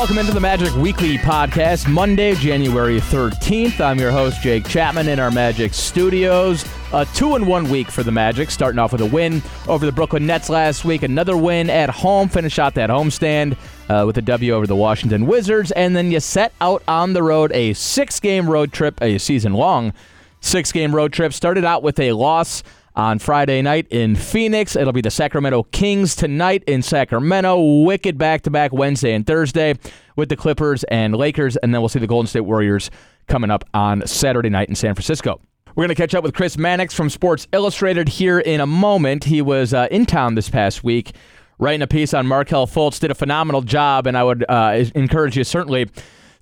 welcome into the Magic Weekly Podcast, Monday, January 13th. I'm your host, Jake Chapman, in our Magic studios. A two and one week for the Magic, starting off with a win over the Brooklyn Nets last week, another win at home, finish out that homestand uh, with a W over the Washington Wizards, and then you set out on the road a six game road trip, a season long six game road trip. Started out with a loss on Friday night in Phoenix. It'll be the Sacramento Kings tonight in Sacramento. Wicked back to back Wednesday and Thursday with the Clippers and Lakers. And then we'll see the Golden State Warriors coming up on Saturday night in San Francisco. We're going to catch up with Chris Mannix from Sports Illustrated here in a moment. He was uh, in town this past week writing a piece on Markelle Fultz, did a phenomenal job, and I would uh, encourage you certainly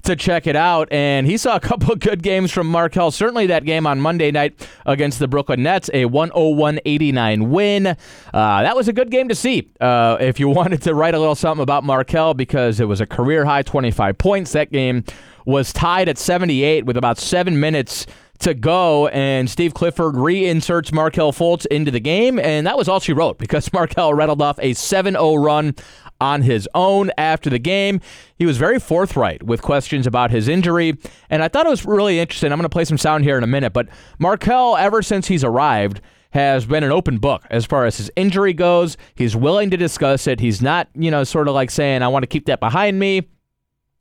to check it out. And he saw a couple of good games from Markelle. Certainly that game on Monday night against the Brooklyn Nets, a 101 89 win. Uh, that was a good game to see. Uh, if you wanted to write a little something about Markelle, because it was a career high 25 points, that game was tied at 78 with about seven minutes to go, and Steve Clifford reinserts Markelle Fultz into the game, and that was all she wrote because Markelle rattled off a 7 0 run on his own after the game. He was very forthright with questions about his injury, and I thought it was really interesting. I'm going to play some sound here in a minute, but Markelle, ever since he's arrived, has been an open book as far as his injury goes. He's willing to discuss it. He's not, you know, sort of like saying, I want to keep that behind me.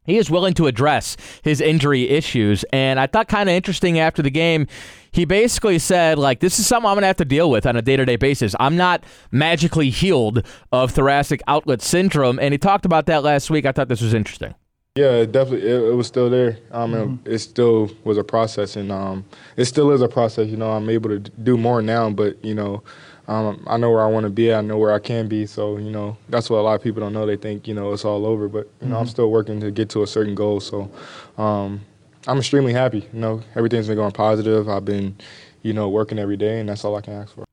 He is willing to address his injury issues. And I thought kind of interesting after the game, he basically said, like, this is something I'm going to have to deal with on a day to day basis. I'm not magically healed of thoracic outlet syndrome. And he talked about that last week. I thought this was interesting. Yeah, it definitely. It, it, was still there. Um, mm-hmm. it still was a process, and um, it still is a process. You know, I'm able to do more now, but you know, um, I know where I want to be. I know where I can be. So you know, that's what a lot of people don't know. They think you know it's all over, but you know, mm-hmm. I'm still working to get to a certain goal. So, um, I'm extremely happy. You know, everything's been going positive. I've been, you know, working every day, and that's all I can ask for.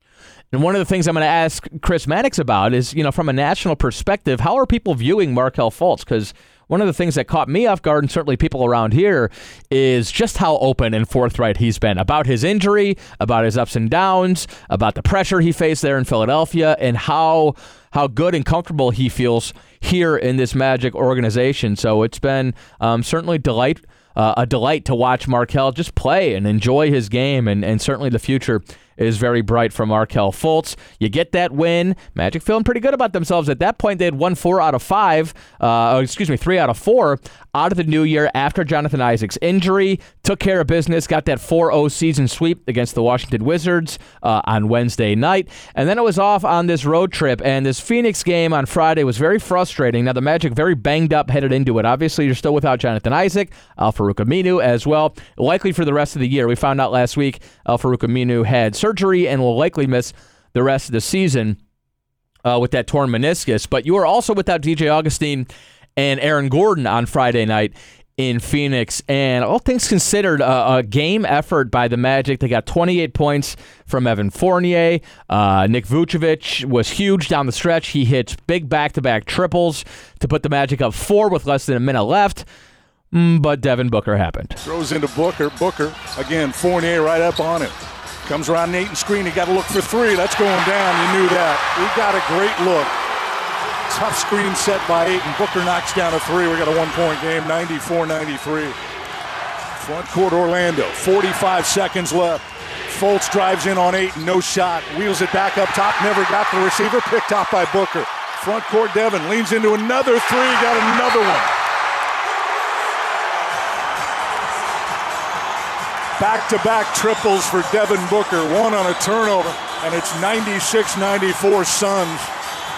And one of the things I'm going to ask Chris Mannix about is, you know, from a national perspective, how are people viewing Markelle Fultz? Because one of the things that caught me off guard, and certainly people around here, is just how open and forthright he's been about his injury, about his ups and downs, about the pressure he faced there in Philadelphia, and how how good and comfortable he feels here in this Magic organization. So it's been um, certainly delight uh, a delight to watch Markelle just play and enjoy his game, and, and certainly the future is very bright for Markelle Fultz. You get that win. Magic feeling pretty good about themselves. At that point, they had won four out of five, uh, oh, excuse me, three out of four out of the new year after Jonathan Isaac's injury. Took care of business, got that 4 0 season sweep against the Washington Wizards uh, on Wednesday night. And then it was off on this road trip. And this Phoenix game on Friday was very frustrating. Now, the Magic very banged up headed into it. Obviously, you're still without Jonathan Isaac, Al-Farouq Aminu as well. Likely for the rest of the year. We found out last week Al-Farouq Aminu had surgery and will likely miss the rest of the season uh, with that torn meniscus. But you are also without DJ Augustin and Aaron Gordon on Friday night in Phoenix. And all things considered, uh, a game effort by the Magic. They got 28 points from Evan Fournier. Uh, Nick Vucevic was huge down the stretch. He hits big back to back triples to put the Magic up four with less than a minute left. Mm, but Devin Booker happened. Throws into Booker. Booker, again, Fournier right up on him. Comes around Nate and screen. He got to look for three. That's going down. You knew that. He got a great look. Tough screen set by Ayton. Booker knocks down a three. We got a one-point game, 94-93. Front court Orlando, 45 seconds left. Fultz drives in on Ayton, no shot. Wheels it back up top, never got the receiver. Picked off by Booker. Front court Devin leans into another three, got another one. Back to back triples for Devin Booker, one on a turnover, and it's 96 94 Suns.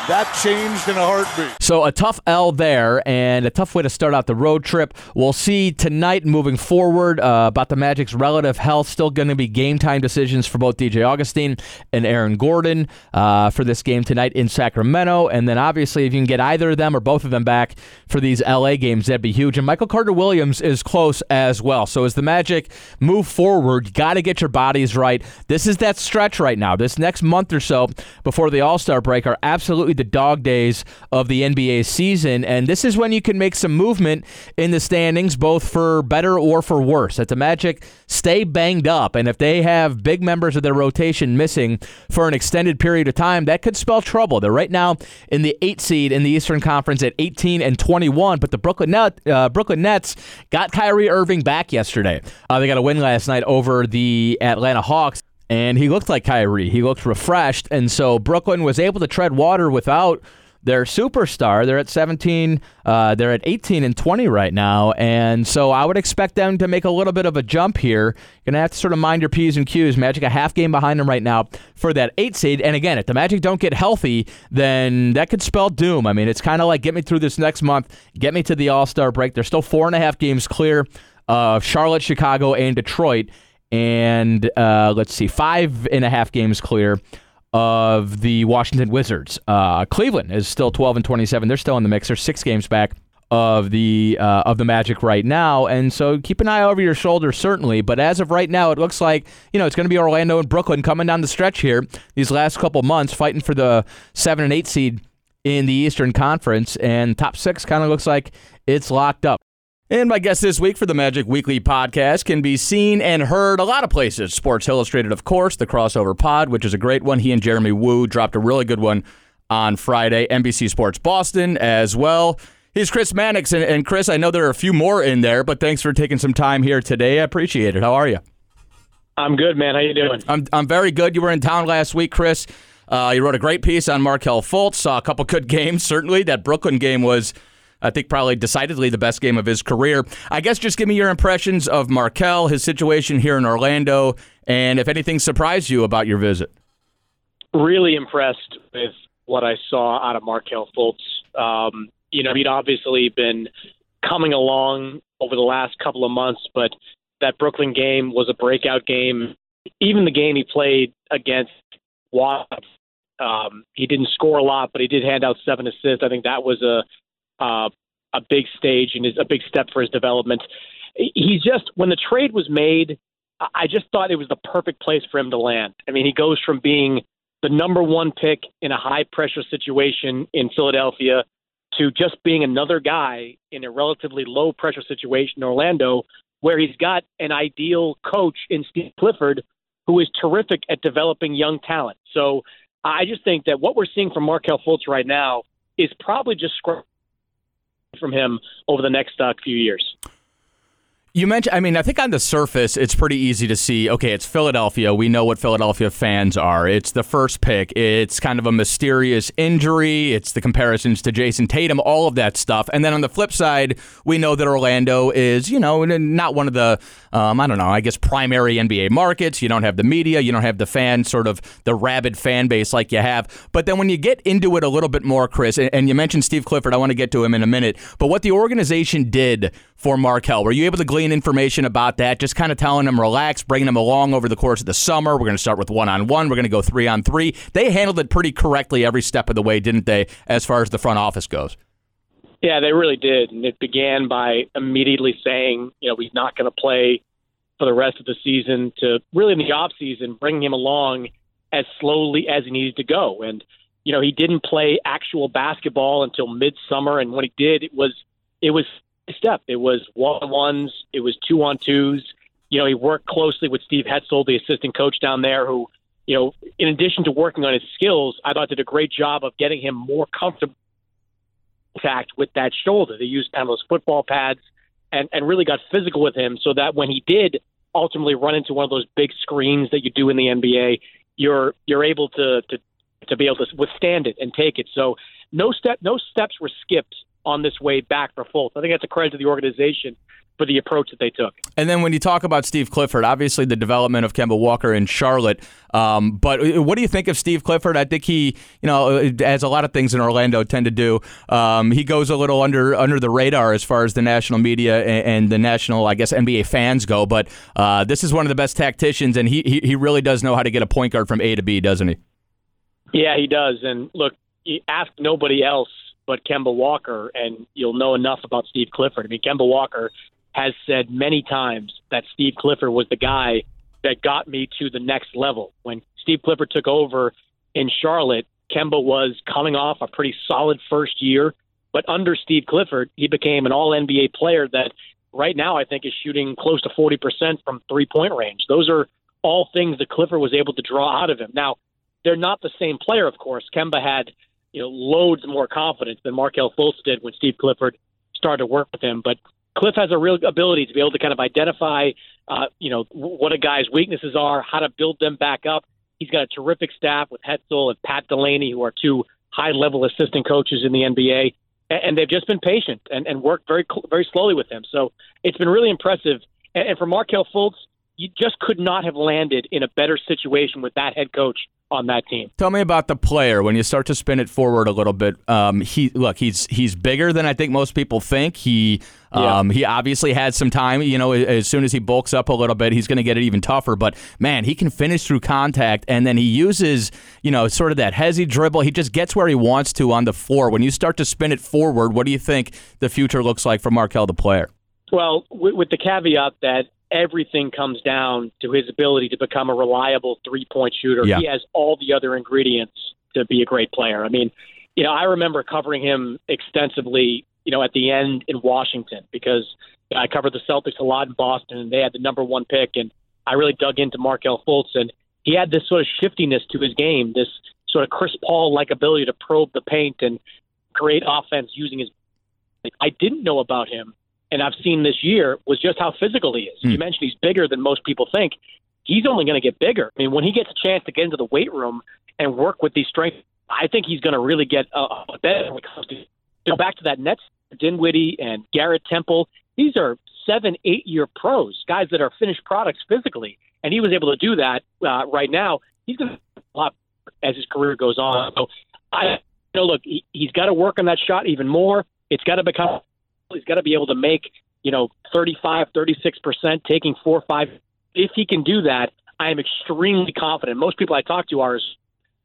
That changed in a heartbeat. So a tough L there, and a tough way to start out the road trip. We'll see tonight moving forward uh, about the Magic's relative health. Still going to be game time decisions for both DJ Augustin and Aaron Gordon uh, for this game tonight in Sacramento. And then obviously, if you can get either of them or both of them back for these LA games, that'd be huge. And Michael Carter Williams is close as well. So as the Magic move forward, got to get your bodies right. This is that stretch right now. This next month or so before the All Star break are absolutely the dog days of the NBA season, and this is when you can make some movement in the standings, both for better or for worse. That the Magic stay banged up, and if they have big members of their rotation missing for an extended period of time, that could spell trouble. They're right now in the eight seed in the Eastern Conference at 18 and 21, but the Brooklyn Net, uh, Brooklyn Nets got Kyrie Irving back yesterday. Uh, they got a win last night over the Atlanta Hawks and he looked like Kyrie. He looked refreshed, and so Brooklyn was able to tread water without their superstar. They're at 17. Uh, they're at 18 and 20 right now, and so I would expect them to make a little bit of a jump here. You're gonna have to sort of mind your p's and q's. Magic a half game behind them right now for that eight seed. And again, if the Magic don't get healthy, then that could spell doom. I mean, it's kind of like get me through this next month, get me to the All Star break. They're still four and a half games clear of Charlotte, Chicago, and Detroit and uh, let's see, five and a half games clear of the Washington Wizards. Uh, Cleveland is still 12 and 27. They're still in the mix. They're six games back of the uh, of the Magic right now, and so keep an eye over your shoulder certainly. But as of right now, it looks like you know it's going to be Orlando and Brooklyn coming down the stretch here these last couple months, fighting for the seven and eight seed in the Eastern Conference, and top six kind of looks like it's locked up. And my guest this week for the Magic Weekly podcast can be seen and heard a lot of places. Sports Illustrated, of course, the crossover pod, which is a great one. He and Jeremy Woo dropped a really good one on Friday. NBC Sports Boston as well. He's Chris Mannix. And, and Chris, I know there are a few more in there, but thanks for taking some time here today. I appreciate it. How are you? I'm good, man. How you doing? I'm, I'm very good. You were in town last week, Chris. Uh, you wrote a great piece on Markelle Fultz. Saw a couple good games, certainly. That Brooklyn game was – I think probably decidedly the best game of his career. I guess just give me your impressions of Markelle, his situation here in Orlando, and if anything surprised you about your visit. Really impressed with what I saw out of Markelle Fultz. Um, you know, he'd obviously been coming along over the last couple of months, but that Brooklyn game was a breakout game. Even the game he played against Watts, um, he didn't score a lot, but he did hand out seven assists. I think that was a uh, a big stage and is a big step for his development. He's just when the trade was made, I just thought it was the perfect place for him to land. I mean, he goes from being the number one pick in a high pressure situation in Philadelphia to just being another guy in a relatively low pressure situation in Orlando, where he's got an ideal coach in Steve Clifford, who is terrific at developing young talent. So I just think that what we're seeing from Markelle Fultz right now is probably just from him over the next uh, few years. You mentioned, I mean, I think on the surface, it's pretty easy to see. Okay, it's Philadelphia. We know what Philadelphia fans are. It's the first pick. It's kind of a mysterious injury. It's the comparisons to Jayson Tatum, all of that stuff. And then on the flip side, we know that Orlando is, you know, not one of the, um, I don't know, I guess primary NBA markets. You don't have the media. You don't have the fan, sort of the rabid fan base like you have. But then when you get into it a little bit more, Chris, and you mentioned Steve Clifford, I want to get to him in a minute. But what the organization did for Markelle, were you able to glean information about that, just kind of telling them relax, bringing them along over the course of the summer. We're going to start with one on one. We're going to go three on three. They handled it pretty correctly every step of the way, didn't they, as far as the front office goes? Yeah, they really did. And it began by immediately saying, you know, he's not going to play for the rest of the season to really in the off season, bringing him along as slowly as he needed to go. And, you know, he didn't play actual basketball until midsummer. And when he did, it was, it was step. It was one on ones, it was two on twos. You know, he worked closely with Steve Hetzel, the assistant coach down there, who, you know, in addition to working on his skills, I thought did a great job of getting him more comfortable contact with that shoulder. They used kind of those football pads and, and really got physical with him so that when he did ultimately run into one of those big screens that you do in the NBA, you're you're able to to to be able to withstand it and take it. So no step no steps were skipped on this way back for Fultz. I think that's a credit to the organization for the approach that they took. And then when you talk about Steve Clifford, obviously the development of Kemba Walker in Charlotte, um, but what do you think of Steve Clifford? I think he, you know, as a lot of things in Orlando tend to do, um, he goes a little under under the radar as far as the national media and, and the national, I guess, NBA fans go. But uh, this is one of the best tacticians, and he, he he really does know how to get a point guard from A to B, doesn't he? Yeah, he does. And look, ask nobody else but Kemba Walker, and you'll know enough about Steve Clifford. I mean, Kemba Walker has said many times that Steve Clifford was the guy that got me to the next level. When Steve Clifford took over in Charlotte, Kemba was coming off a pretty solid first year, but under Steve Clifford, he became an All NBA player that right now I think is shooting close to 40% from three point range. Those are all things that Clifford was able to draw out of him. Now, they're not the same player, of course. Kemba had you know loads more confidence than Markelle Fultz did when Steve Clifford started to work with him, but Cliff has a real ability to be able to kind of identify, uh, you know, what a guy's weaknesses are, how to build them back up. He's got a terrific staff with Hetzel and Pat Delaney, who are two high-level assistant coaches in the NBA, and they've just been patient and, and worked very very slowly with him. So it's been really impressive. And for Markelle Fultz, you just could not have landed in a better situation with that head coach on that team. Tell me about the player when you start to spin it forward a little bit. Um, he look, he's he's bigger than I think most people think. He um, he obviously had some time. You know, as soon as he bulks up a little bit, he's going to get it even tougher. But man, he can finish through contact, and then he uses you know sort of that hezzy dribble. He just gets where he wants to on the floor. When you start to spin it forward, what do you think the future looks like for Markelle the player? Well, with the caveat that everything comes down to his ability to become a reliable three point shooter. Yeah. He has all the other ingredients to be a great player. I mean, you know, I remember covering him extensively, you know, at the end in Washington because I covered the Celtics a lot in Boston and they had the number one pick and I really dug into Markelle Fultz and he had this sort of shiftiness to his game, this sort of Chris Paul like ability to probe the paint and create offense using his I didn't know about him and I've seen this year was just how physical he is. Mm. You mentioned he's bigger than most people think. He's only going to get bigger. I mean, when he gets a chance to get into the weight room and work with these strength, I think he's going to really get uh, better when it comes to go back to that Nets. Dinwiddie and Garrett Temple. These are seven, eight year pros, guys that are finished products physically, and he was able to do that uh, right now. He's going to a lot as his career goes on. So I you know look, he, he's got to work on that shot even more. It's got to become He's got to be able to make, you know, 35, 36%, taking four or five. If he can do that, I am extremely confident. Most people I talk to are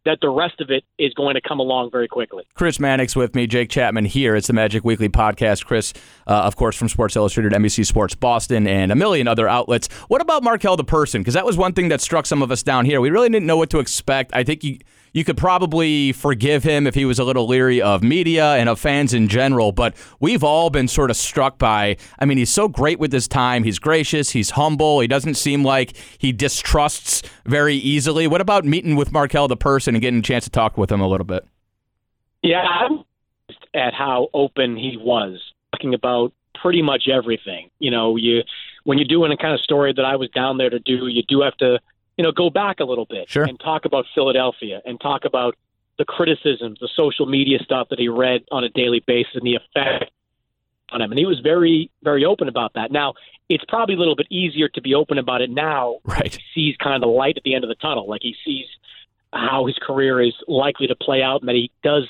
that the rest of it is going to come along very quickly. Chris Mannix with me, Jake Chapman here. It's the Magic Weekly podcast. Chris, uh, of course, from Sports Illustrated, NBC Sports Boston, and a million other outlets. What about Markelle the person? Because that was one thing that struck some of us down here. We really didn't know what to expect. I think you you could probably forgive him if he was a little leery of media and of fans in general, but we've all been sort of struck by. I mean, he's so great with his time. He's gracious. He's humble. He doesn't seem like he distrusts very easily. What about meeting with Markelle the person and getting a chance to talk with him a little bit? Yeah, I'm at how open he was talking about pretty much everything. You know, you when you're doing a kind of story that I was down there to do, you do have to you know, go back a little bit sure. and talk about Philadelphia and talk about the criticisms, the social media stuff that he read on a daily basis and the effect on him. And he was very, very open about that. Now, it's probably a little bit easier to be open about it now. Right. He sees kind of the light at the end of the tunnel. Like he sees how his career is likely to play out and that he does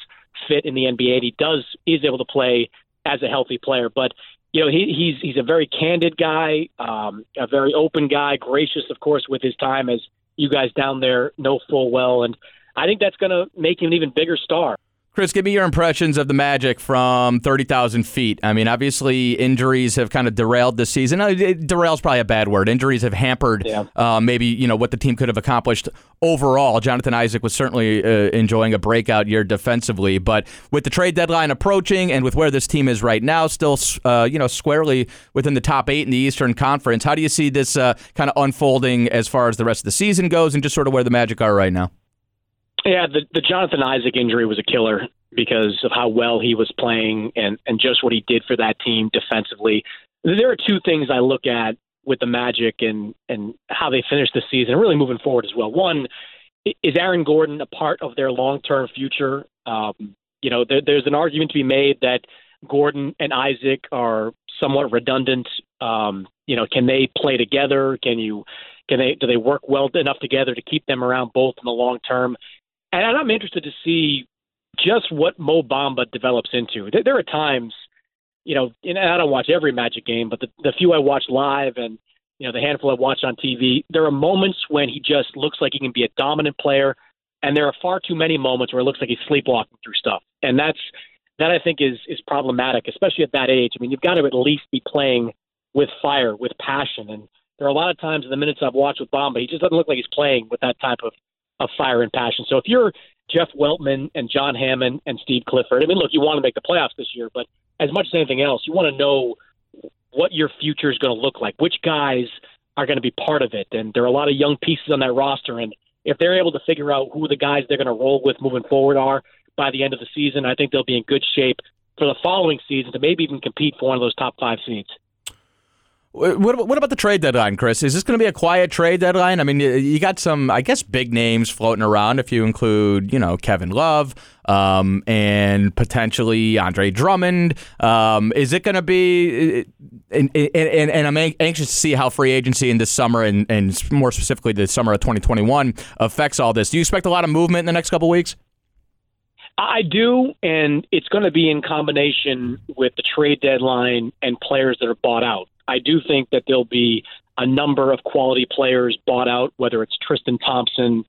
fit in the NBA and he does is able to play as a healthy player. But you know, he, he's he's a very candid guy, um, a very open guy, gracious, of course, with his time, as you guys down there know full well. And I think that's going to make him an even bigger star. Chris, give me your impressions of the Magic from 30,000 feet. I mean, obviously, injuries have kind of derailed this season. Uh, derail is probably a bad word. Injuries have hampered yeah. uh, maybe you know what the team could have accomplished overall. Jonathan Isaac was certainly uh, enjoying a breakout year defensively, but with the trade deadline approaching and with where this team is right now, still uh, you know squarely within the top eight in the Eastern Conference, how do you see this uh, kind of unfolding as far as the rest of the season goes, and just sort of where the Magic are right now? Yeah, the, the Jonathan Isaac injury was a killer because of how well he was playing and, and just what he did for that team defensively. There are two things I look at with the Magic and, and how they finished the season, really moving forward as well. One, is Aaron Gordon a part of their long term future? Um, you know, there, there's an argument to be made that Gordon and Isaac are somewhat redundant. Um, you know, can they play together? Can you can they do they work well enough together to keep them around both in the long term? And I'm interested to see just what Mo Bamba develops into. There are times, you know, and I don't watch every Magic game, but the, the few I watch live and you know the handful I watch on TV, there are moments when he just looks like he can be a dominant player, and there are far too many moments where it looks like he's sleepwalking through stuff, and that's that I think is is problematic, especially at that age. I mean, you've got to at least be playing with fire, with passion, and there are a lot of times in the minutes I've watched with Bamba, he just doesn't look like he's playing with that type of of fire and passion. So if you're Jeff Weltman and John Hammond and Steve Clifford. I mean, look, you want to make the playoffs this year, but as much as anything else, you want to know what your future is going to look like, which guys are going to be part of it. And there are a lot of young pieces on that roster. And if they're able to figure out who the guys they're going to roll with moving forward are by the end of the season, I think they'll be in good shape for the following season to maybe even compete for one of those top five seeds. What, what about the trade deadline, Chris? Is this going to be a quiet trade deadline? I mean, you got some, I guess, big names floating around. If you include, you know, Kevin Love um, and potentially Andre Drummond, um, is it going to be? And, and, and, I'm anxious to see how free agency in this summer and, and more specifically the summer of 2021 affects all this. Do you expect a lot of movement in the next couple weeks? I do, and it's going to be in combination with the trade deadline and players that are bought out. I do think that there'll be a number of quality players bought out, whether it's Tristan Thompson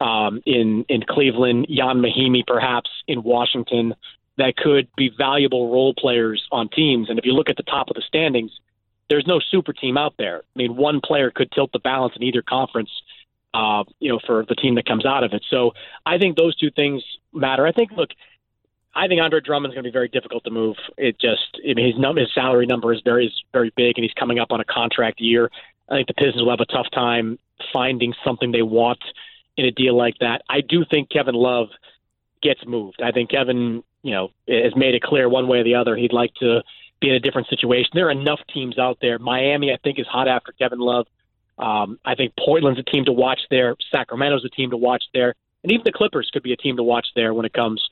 um, in in Cleveland, Ian Mahinmi perhaps in Washington, that could be valuable role players on teams. And if you look at the top of the standings, there's no super team out there. I mean, one player could tilt the balance in either conference. Uh, you know, for the team that comes out of it. So I think those two things matter. I think, look, I think Andre Drummond's going to be very difficult to move. It just I mean, his num- his salary number is very very big, and he's coming up on a contract year. I think the Pistons will have a tough time finding something they want in a deal like that. I do think Kevin Love gets moved. I think Kevin, you know, has made it clear one way or the other he'd like to be in a different situation. There are enough teams out there. Miami, I think, is hot after Kevin Love. Um, I think Portland's a team to watch there. Sacramento's a team to watch there, and even the Clippers could be a team to watch there when it comes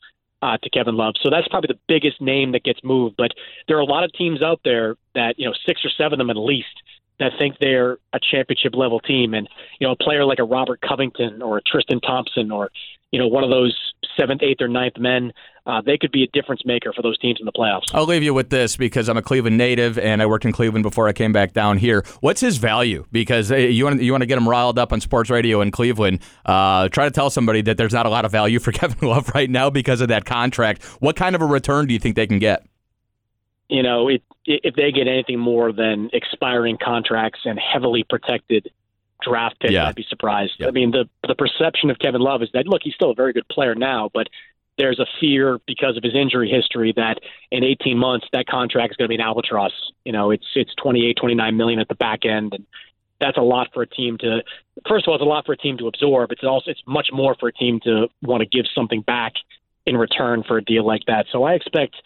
uh, to Kevin Love. So that's probably the biggest name that gets moved. But there are a lot of teams out there that, you know, six or seven of them at least, that think they're a championship level team. And, you know, a player like a Robert Covington or a Tristan Thompson or, you know, one of those seventh, eighth, or ninth men, uh, they could be a difference maker for those teams in the playoffs. I'll leave you with this because I'm a Cleveland native and I worked in Cleveland before I came back down here. What's his value? Because uh, you want you want to get him riled up on sports radio in Cleveland. Uh, try to tell somebody that there's not a lot of value for Kevin Love right now because of that contract. What kind of a return do you think they can get? You know, it, if they get anything more than expiring contracts and heavily protected draft pick, yeah. I'd be surprised. Yeah. I mean, the the perception of Kevin Love is that look, he's still a very good player now, but there's a fear because of his injury history that in 18 months that contract is going to be an albatross. You know, it's it's 28, 29 million at the back end, and that's a lot for a team to. First of all, it's a lot for a team to absorb. It's also it's much more for a team to want to give something back in return for a deal like that. So I expect.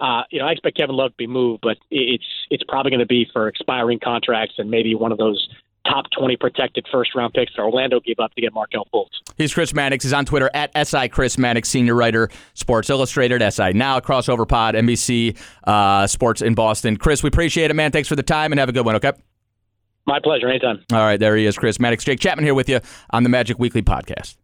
Uh, you know, I expect Kevin Love to be moved, but it's it's probably going to be for expiring contracts and maybe one of those top 20 protected first round picks that Orlando gave up to get Markelle Fultz. He's Chris Mannix. He's on Twitter at SI Chris Mannix, senior writer, Sports Illustrated, SI Now, Crossover Pod, NBC uh, Sports in Boston. Chris, we appreciate it, man. Thanks for the time and have a good one, okay? My pleasure. Anytime. All right, there he is, Chris Maddox. Jake Chapman here with you on the Magic Weekly Podcast.